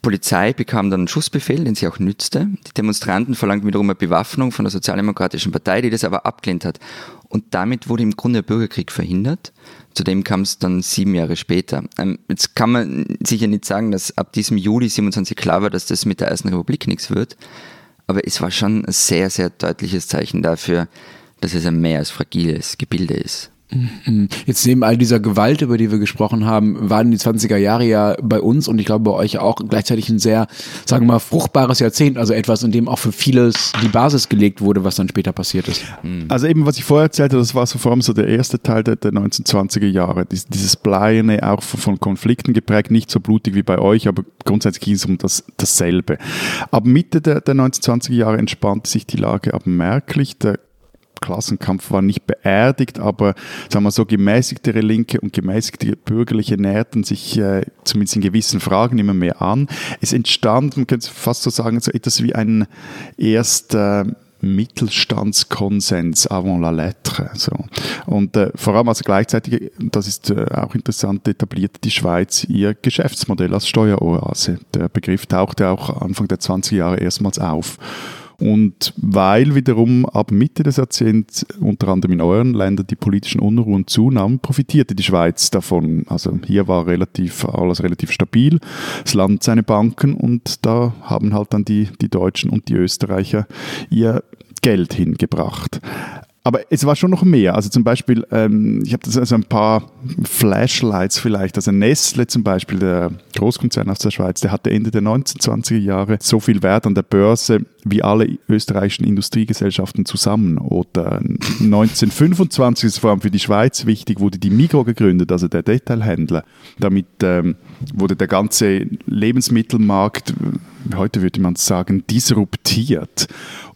Polizei bekam dann einen Schussbefehl, den sie auch nützte. Die Demonstranten verlangten wiederum eine Bewaffnung von der Sozialdemokratischen Partei, die das aber abgelehnt hat. Und damit wurde im Grunde der Bürgerkrieg verhindert. Zudem kam es dann sieben Jahre später. Ähm, jetzt kann man sicher nicht sagen, dass ab diesem Juli 27 klar war, dass das mit der Ersten Republik nichts wird. Aber es war schon ein sehr, sehr deutliches Zeichen dafür, dass es ein mehr als fragiles Gebilde ist. Mhm. Jetzt neben all dieser Gewalt, über die wir gesprochen haben, waren die 20er Jahre ja bei uns und ich glaube bei euch auch gleichzeitig ein sehr, sagen wir mal, fruchtbares Jahrzehnt, also etwas, in dem auch für vieles die Basis gelegt wurde, was dann später passiert ist. Mhm. Also eben, was ich vorher erzählte, das war so vor allem so der erste Teil der, der 1920er Jahre, Dies, dieses Bleierne, auch von Konflikten geprägt, nicht so blutig wie bei euch, aber grundsätzlich ging es um das, dasselbe. Ab Mitte der, der 1920er Jahre entspannte sich die Lage aber merklich. Der Klassenkampf war nicht beerdigt, aber sagen wir so, gemäßigtere Linke und gemäßigte Bürgerliche näherten sich äh, zumindest in gewissen Fragen immer mehr an. Es entstand, man könnte fast so sagen, so etwas wie ein erster Mittelstandskonsens avant la lettre. So. Und äh, vor allem also gleichzeitig, das ist äh, auch interessant, etablierte die Schweiz ihr Geschäftsmodell als Steueroase. Der Begriff tauchte auch Anfang der 20er Jahre erstmals auf. Und weil wiederum ab Mitte des Jahrzehnts unter anderem in euren Ländern die politischen Unruhen zunahmen, profitierte die Schweiz davon. Also hier war relativ alles relativ stabil, das Land seine Banken und da haben halt dann die, die Deutschen und die Österreicher ihr Geld hingebracht. Aber es war schon noch mehr. Also zum Beispiel, ähm, ich habe das also ein paar Flashlights vielleicht. Also Nestle zum Beispiel, der Großkonzern aus der Schweiz, der hatte Ende der 1920er Jahre so viel Wert an der Börse wie alle österreichischen Industriegesellschaften zusammen. Oder 1925 ist vor allem für die Schweiz wichtig, wurde die Migro gegründet, also der Detailhändler. Damit ähm, wurde der ganze Lebensmittelmarkt, heute würde man sagen, disruptiert.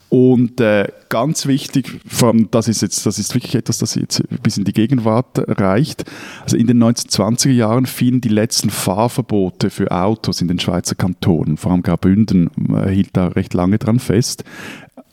Und äh, ganz wichtig, das ist jetzt, das ist wirklich etwas, das jetzt bis in die Gegenwart reicht. Also in den 1920er Jahren fielen die letzten Fahrverbote für Autos in den Schweizer Kantonen. Vor allem Graubünden äh, hielt da recht lange dran fest.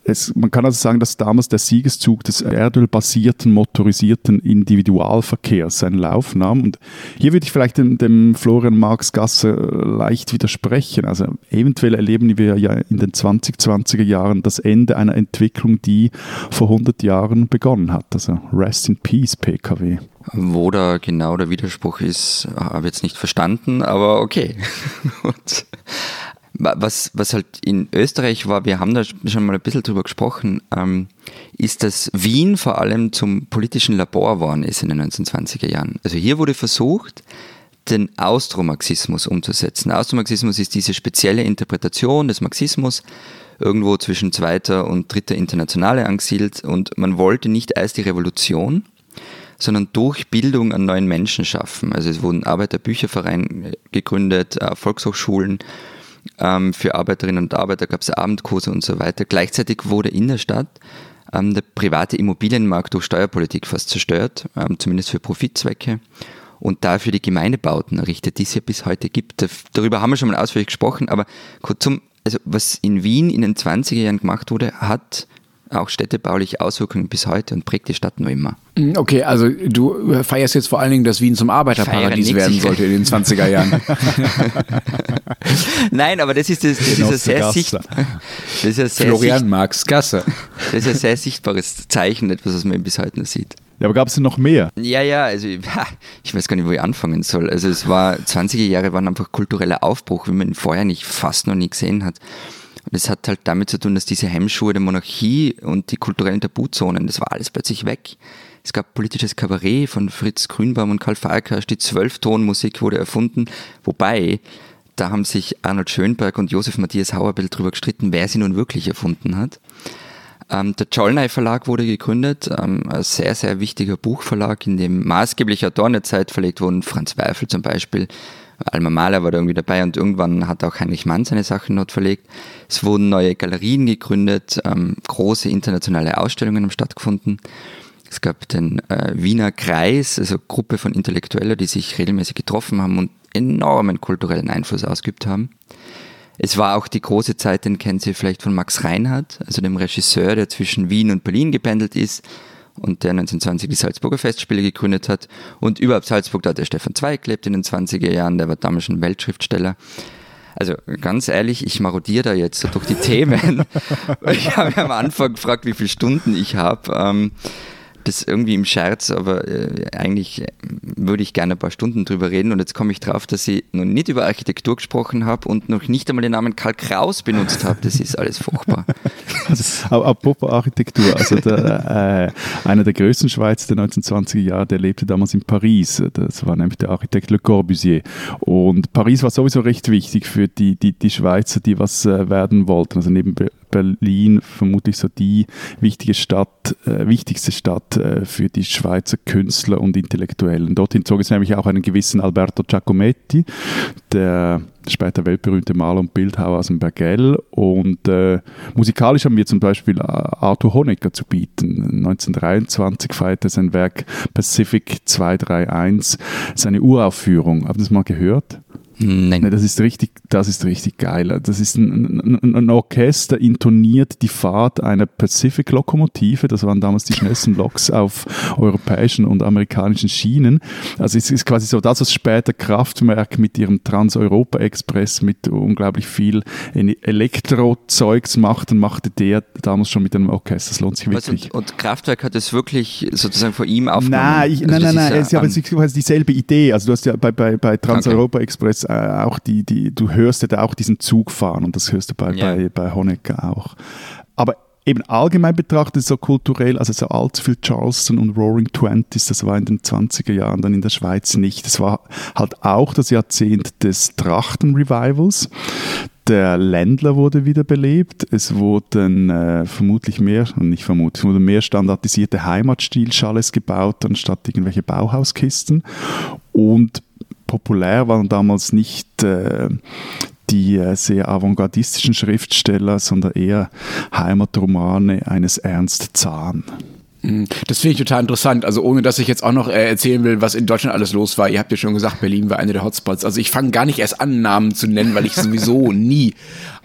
Es, man kann also sagen, dass damals der Siegeszug des erdölbasierten, motorisierten Individualverkehrs seinen Lauf nahm. Und hier würde ich vielleicht dem, dem Florian Marx Gasser leicht widersprechen. Also eventuell erleben wir ja in den 2020er Jahren das Ende einer Entwicklung, die vor 100 Jahren begonnen hat. Also Rest in Peace, PKW. Wo da genau der Widerspruch ist, habe ich jetzt nicht verstanden, aber okay. (laughs) Was, was halt in Österreich war, wir haben da schon mal ein bisschen drüber gesprochen, ähm, ist, dass Wien vor allem zum politischen Labor geworden ist in den 1920er Jahren. Also hier wurde versucht, den Austromarxismus umzusetzen. Austromarxismus ist diese spezielle Interpretation des Marxismus, irgendwo zwischen zweiter und dritter Internationale angesiedelt und man wollte nicht erst die Revolution, sondern durch Bildung an neuen Menschen schaffen. Also es wurden Arbeiterbüchervereine gegründet, äh, Volkshochschulen, ähm, für Arbeiterinnen und Arbeiter gab es Abendkurse und so weiter. Gleichzeitig wurde in der Stadt ähm, der private Immobilienmarkt durch Steuerpolitik fast zerstört, ähm, zumindest für Profitzwecke. Und dafür die Gemeindebauten errichtet, die es ja bis heute gibt. Darüber haben wir schon mal ausführlich gesprochen, aber kurzum, also was in Wien in den 20er Jahren gemacht wurde, hat auch städtebauliche Auswirkungen bis heute und prägt die Stadt noch immer. Mm, okay, also du feierst jetzt vor allen Dingen, dass Wien zum Arbeiterparadies werden sollte in den 20er Jahren. (laughs) Nein, aber das ist, das, das ist ein sehr sichtbar. Florian sicht Marx Gasse. (laughs) Das ist ein sehr sichtbares Zeichen, etwas, was man bis heute noch sieht. Ja, aber gab es denn noch mehr? Ja, ja, also ich weiß gar nicht, wo ich anfangen soll. Also es war, 20er Jahre waren einfach kultureller Aufbruch, wie man ihn vorher nicht fast noch nie gesehen hat. Und es hat halt damit zu tun, dass diese Hemmschuhe der Monarchie und die kulturellen Tabuzonen, das war alles plötzlich weg. Es gab politisches Kabarett von Fritz Grünbaum und Karl Falkers, die Zwölftonmusik wurde erfunden, wobei da haben sich Arnold Schönberg und Josef Matthias Hauerbell darüber gestritten, wer sie nun wirklich erfunden hat. Ähm, der Czollnay Verlag wurde gegründet, ähm, ein sehr, sehr wichtiger Buchverlag, in dem maßgebliche Autoren der Zeit verlegt wurden, Franz Weifel zum Beispiel, Alma Mahler war da irgendwie dabei und irgendwann hat auch Heinrich Mann seine Sachen dort verlegt. Es wurden neue Galerien gegründet, ähm, große internationale Ausstellungen haben stattgefunden. Es gab den äh, Wiener Kreis, also Gruppe von Intellektuellen, die sich regelmäßig getroffen haben und enormen kulturellen Einfluss ausgeübt haben. Es war auch die große Zeit, den kennen Sie vielleicht von Max Reinhardt, also dem Regisseur, der zwischen Wien und Berlin gependelt ist und der 1920 die Salzburger Festspiele gegründet hat. Und überhaupt Salzburg, da hat der Stefan Zweig gelebt in den 20er Jahren, der war damals schon Weltschriftsteller. Also ganz ehrlich, ich marodiere da jetzt so durch die Themen. (laughs) ich habe am Anfang gefragt, wie viele Stunden ich habe. Ähm, das irgendwie im Scherz, aber äh, eigentlich würde ich gerne ein paar Stunden drüber reden und jetzt komme ich drauf, dass ich noch nicht über Architektur gesprochen habe und noch nicht einmal den Namen Karl Kraus benutzt habe. Das ist alles furchtbar. (laughs) Also, apropos Architektur, also der, äh, einer der größten Schweizer der 1920er Jahre, der lebte damals in Paris. Das war nämlich der Architekt Le Corbusier. Und Paris war sowieso recht wichtig für die, die, die Schweizer, die was äh, werden wollten. Also neben Berlin vermutlich so die wichtige Stadt, äh, wichtigste Stadt äh, für die Schweizer Künstler und Intellektuellen. Dorthin zog es nämlich auch einen gewissen Alberto Giacometti, der später weltberühmte Maler und Bildhauer aus dem Bergell. Und äh, musikalisch haben wir zum Beispiel äh, Arthur Honecker zu bieten. 1923 feierte sein Werk Pacific 231 seine Uraufführung. Habt ihr das mal gehört? Nein. Nee, das ist richtig, das ist richtig geil. Das ist ein, ein, ein Orchester intoniert die Fahrt einer Pacific-Lokomotive. Das waren damals die schnellsten Loks auf europäischen und amerikanischen Schienen. Also es ist quasi so das, was später Kraftwerk mit ihrem Trans-Europa-Express mit unglaublich viel Elektro-Zeugs macht, und machte der damals schon mit einem Orchester. Das lohnt sich wirklich. Und, und, Kraftwerk hat es wirklich sozusagen vor ihm aufgenommen? Nein, ich, also nein, nein, nein. Ja es ist dieselbe Idee. Also du hast ja bei, bei, bei Trans-Europa-Express äh, auch die, die, du hörst ja da auch diesen Zug fahren und das hörst du bei, ja. bei, bei Honecker auch. Aber eben allgemein betrachtet so kulturell, also so Altfield Charleston und Roaring Twenties, das war in den 20er Jahren dann in der Schweiz nicht. Das war halt auch das Jahrzehnt des Trachten-Revivals. Der Ländler wurde wiederbelebt. Es wurden äh, vermutlich mehr, nicht vermutlich, wurden mehr standardisierte Heimatstil-Chalets gebaut, anstatt irgendwelche Bauhauskisten. Und populär waren damals nicht äh, die äh, sehr avantgardistischen Schriftsteller, sondern eher Heimatromane eines Ernst Zahn. Mhm. Das finde ich total interessant. Also ohne, dass ich jetzt auch noch äh, erzählen will, was in Deutschland alles los war. Ihr habt ja schon gesagt, Berlin war einer der Hotspots. Also ich fange gar nicht erst an, Namen zu nennen, weil ich sowieso (laughs) nie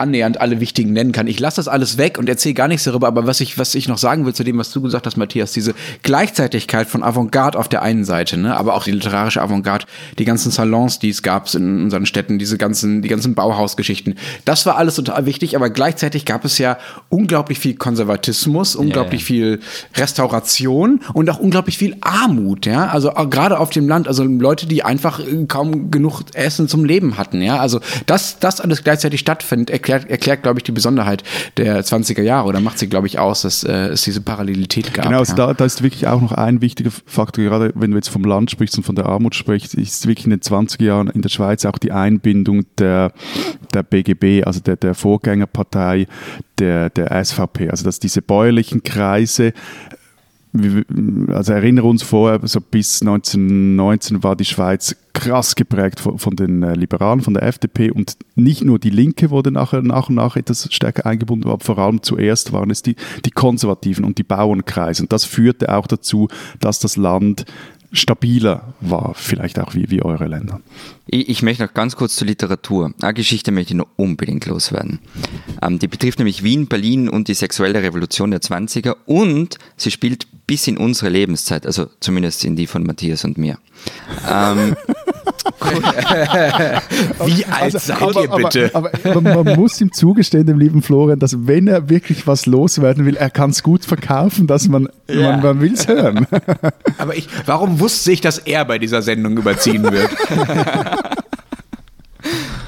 annähernd alle wichtigen nennen kann. Ich lasse das alles weg und erzähle gar nichts darüber. Aber was ich, was ich noch sagen will zu dem, was du gesagt hast, Matthias, diese Gleichzeitigkeit von Avantgarde auf der einen Seite, ne, aber auch die literarische Avantgarde, die ganzen Salons, die es gab in unseren Städten, diese ganzen, die ganzen Bauhausgeschichten. Das war alles total wichtig, aber gleichzeitig gab es ja unglaublich viel Konservatismus, unglaublich yeah. viel Restauration und auch unglaublich viel Armut, ja. Also gerade auf dem Land, also Leute, die einfach kaum genug Essen zum Leben hatten, ja. Also dass das alles gleichzeitig stattfindet, erklärt erklärt, erklärt glaube ich, die Besonderheit der 20er Jahre oder macht sie, glaube ich, aus, dass äh, es diese Parallelität gab. Genau, also ja. da, da ist wirklich auch noch ein wichtiger Faktor, gerade wenn du jetzt vom Land sprichst und von der Armut sprichst, ist wirklich in den 20er Jahren in der Schweiz auch die Einbindung der, der BGB, also der, der Vorgängerpartei der, der SVP, also dass diese bäuerlichen Kreise also erinnere uns vorher, so bis 1919 war die Schweiz krass geprägt von, von, den äh, Liberalen, von der FDP und nicht nur die Linke wurde nachher nach und nach etwas stärker eingebunden, aber vor allem zuerst waren es die, die Konservativen und die Bauernkreise. Und das führte auch dazu, dass das Land stabiler war, vielleicht auch wie, wie eure Länder. Ich, ich möchte noch ganz kurz zur Literatur. Eine Geschichte möchte ich noch unbedingt loswerden. Ähm, die betrifft nämlich Wien, Berlin und die sexuelle Revolution der 20er und sie spielt bis in unsere Lebenszeit, also zumindest in die von Matthias und mir. Ähm, (laughs) (laughs) Wie alt also, seid aber, ihr bitte? Aber, aber, man muss ihm zugestehen, dem lieben Florian, dass wenn er wirklich was loswerden will, er kann es gut verkaufen, dass man, ja. man, man will es hören. Aber ich, warum wusste ich, dass er bei dieser Sendung überziehen wird? (laughs)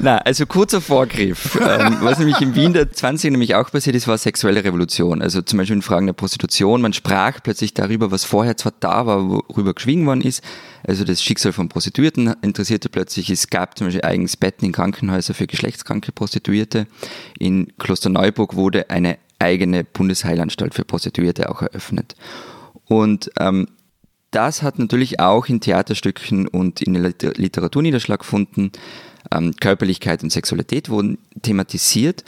Na, also kurzer Vorgriff. (laughs) Ähm, was nämlich in Wien der 20 nämlich auch passiert ist, war sexuelle Revolution. Also zum Beispiel in Fragen der Prostitution. Man sprach plötzlich darüber, was vorher zwar da war, worüber geschwiegen worden ist. Also das Schicksal von Prostituierten interessierte plötzlich. Es gab zum Beispiel eigens Betten in Krankenhäusern für geschlechtskranke Prostituierte. In Klosterneuburg wurde eine eigene Bundesheilanstalt für Prostituierte auch eröffnet. Und ähm, das hat natürlich auch in Theaterstücken und in der Literatur Niederschlag gefunden. Ähm, Körperlichkeit und Sexualität wurden thematisiert.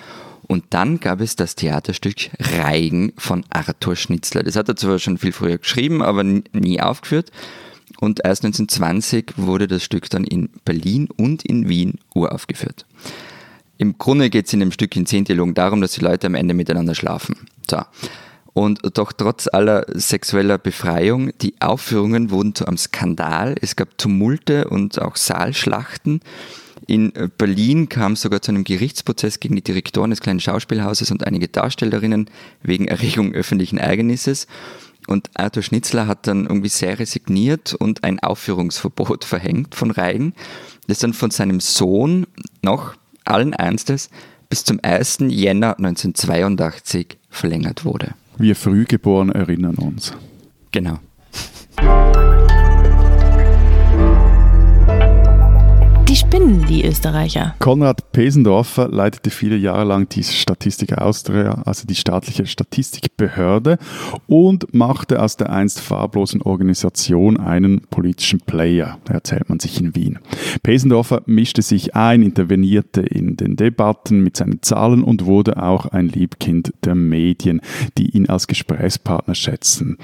Und dann gab es das Theaterstück Reigen von Arthur Schnitzler. Das hat er zwar schon viel früher geschrieben, aber nie aufgeführt. Und erst 1920 wurde das Stück dann in Berlin und in Wien uraufgeführt. Im Grunde geht es in dem Stück in zehn Dialogen darum, dass die Leute am Ende miteinander schlafen. So. Und doch trotz aller sexueller Befreiung, die Aufführungen wurden zu einem Skandal. Es gab Tumulte und auch Saalschlachten. In Berlin kam es sogar zu einem Gerichtsprozess gegen die Direktoren des kleinen Schauspielhauses und einige Darstellerinnen wegen Erregung öffentlichen Ärgernisses. und Arthur Schnitzler hat dann irgendwie sehr resigniert und ein Aufführungsverbot (laughs) verhängt von Reigen, das dann von seinem Sohn noch allen Ernstes bis zum 1. Jänner 1982 verlängert wurde. Wir Frühgeborene erinnern uns. Genau. Spinnen, die Österreicher. Konrad Pesendorfer leitete viele Jahre lang die Statistik Austria, also die staatliche Statistikbehörde, und machte aus der einst farblosen Organisation einen politischen Player, erzählt man sich in Wien. Pesendorfer mischte sich ein, intervenierte in den Debatten mit seinen Zahlen und wurde auch ein Liebkind der Medien, die ihn als Gesprächspartner schätzen.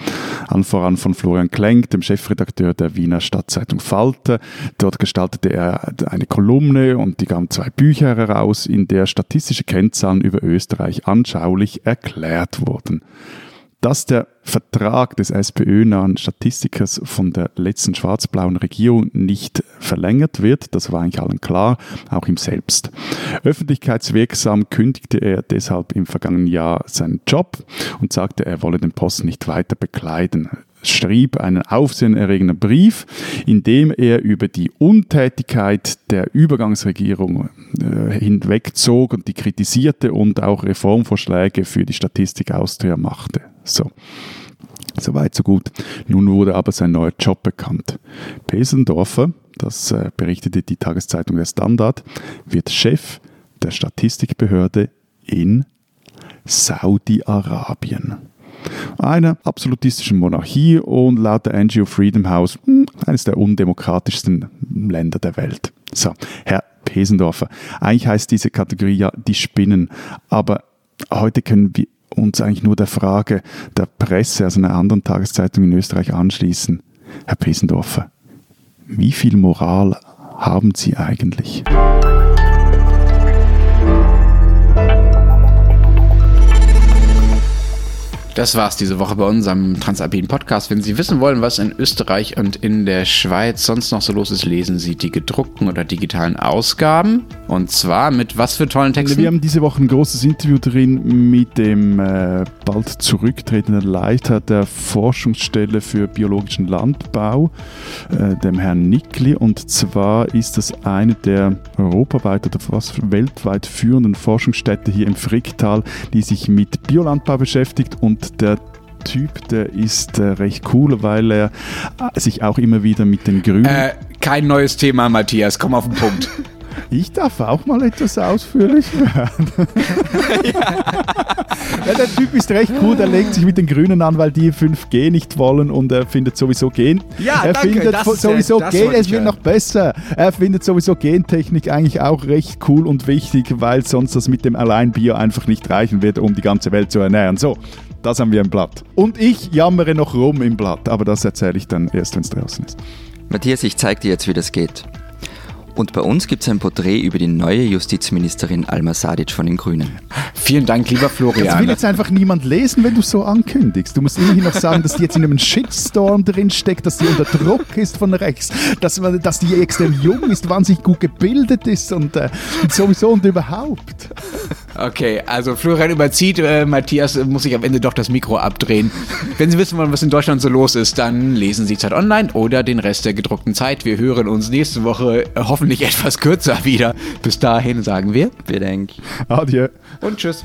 An voran von Florian Klenk, dem Chefredakteur der Wiener Stadtzeitung Falter. Dort gestaltete er eine Kolumne und die gaben zwei Bücher heraus, in der statistische Kennzahlen über Österreich anschaulich erklärt wurden. Dass der Vertrag des SPÖ-nahen Statistikers von der letzten schwarz-blauen Regierung nicht verlängert wird, das war eigentlich allen klar, auch ihm selbst. Öffentlichkeitswirksam kündigte er deshalb im vergangenen Jahr seinen Job und sagte, er wolle den Posten nicht weiter bekleiden schrieb einen aufsehenerregenden Brief, in dem er über die Untätigkeit der Übergangsregierung äh, hinwegzog und die kritisierte und auch Reformvorschläge für die Statistik Austria machte. So. Soweit, so gut. Nun wurde aber sein neuer Job bekannt. Pesendorfer, das äh, berichtete die Tageszeitung Der Standard, wird Chef der Statistikbehörde in Saudi-Arabien einer absolutistischen Monarchie und laut der NGO Freedom House hm, eines der undemokratischsten Länder der Welt. So, Herr Pesendorfer, eigentlich heißt diese Kategorie ja die Spinnen, aber heute können wir uns eigentlich nur der Frage der Presse, also einer anderen Tageszeitung in Österreich anschließen. Herr Pesendorfer, wie viel Moral haben Sie eigentlich? Das war's diese Woche bei unserem Transalpinen Podcast. Wenn Sie wissen wollen, was in Österreich und in der Schweiz sonst noch so los ist, lesen Sie die gedruckten oder digitalen Ausgaben. Und zwar mit was für tollen Texten? Wir haben diese Woche ein großes Interview drin mit dem äh, bald zurücktretenden Leiter der Forschungsstelle für biologischen Landbau, äh, dem Herrn Nickli. Und zwar ist das eine der europaweit oder fast weltweit führenden Forschungsstätte hier im Fricktal, die sich mit Biolandbau beschäftigt und der Typ, der ist äh, recht cool, weil er äh, sich auch immer wieder mit den Grünen. Äh, kein neues Thema, Matthias, komm auf den Punkt. (laughs) Ich darf auch mal etwas ausführlich werden. (laughs) ja. der Typ ist recht cool, der legt sich mit den Grünen an, weil die 5G nicht wollen und er findet sowieso Gen. Ja, er danke, findet das sowieso das Gen, es wird noch besser. Er findet sowieso Gentechnik eigentlich auch recht cool und wichtig, weil sonst das mit dem Alleinbier einfach nicht reichen wird, um die ganze Welt zu ernähren. So, das haben wir im Blatt. Und ich jammere noch rum im Blatt, aber das erzähle ich dann erst, wenn es draußen ist. Matthias, ich zeige dir jetzt, wie das geht. Und bei uns gibt es ein Porträt über die neue Justizministerin Alma Sadic von den Grünen. Vielen Dank, lieber Das will Florian. jetzt einfach niemand lesen, wenn du so ankündigst. Du musst immerhin noch sagen, dass die jetzt in einem Shitstorm drin steckt, dass die unter Druck ist von rechts, dass, dass die extrem jung ist, wahnsinnig gut gebildet ist und, äh, und sowieso und überhaupt. Okay, also Florian überzieht, äh, Matthias äh, muss sich am Ende doch das Mikro abdrehen. Wenn Sie wissen wollen, was in Deutschland so los ist, dann lesen Sie Zeit Online oder den Rest der gedruckten Zeit. Wir hören uns nächste Woche äh, hoffentlich (laughs) etwas kürzer wieder. Bis dahin sagen wir Wir denken. Adieu. und tschüss.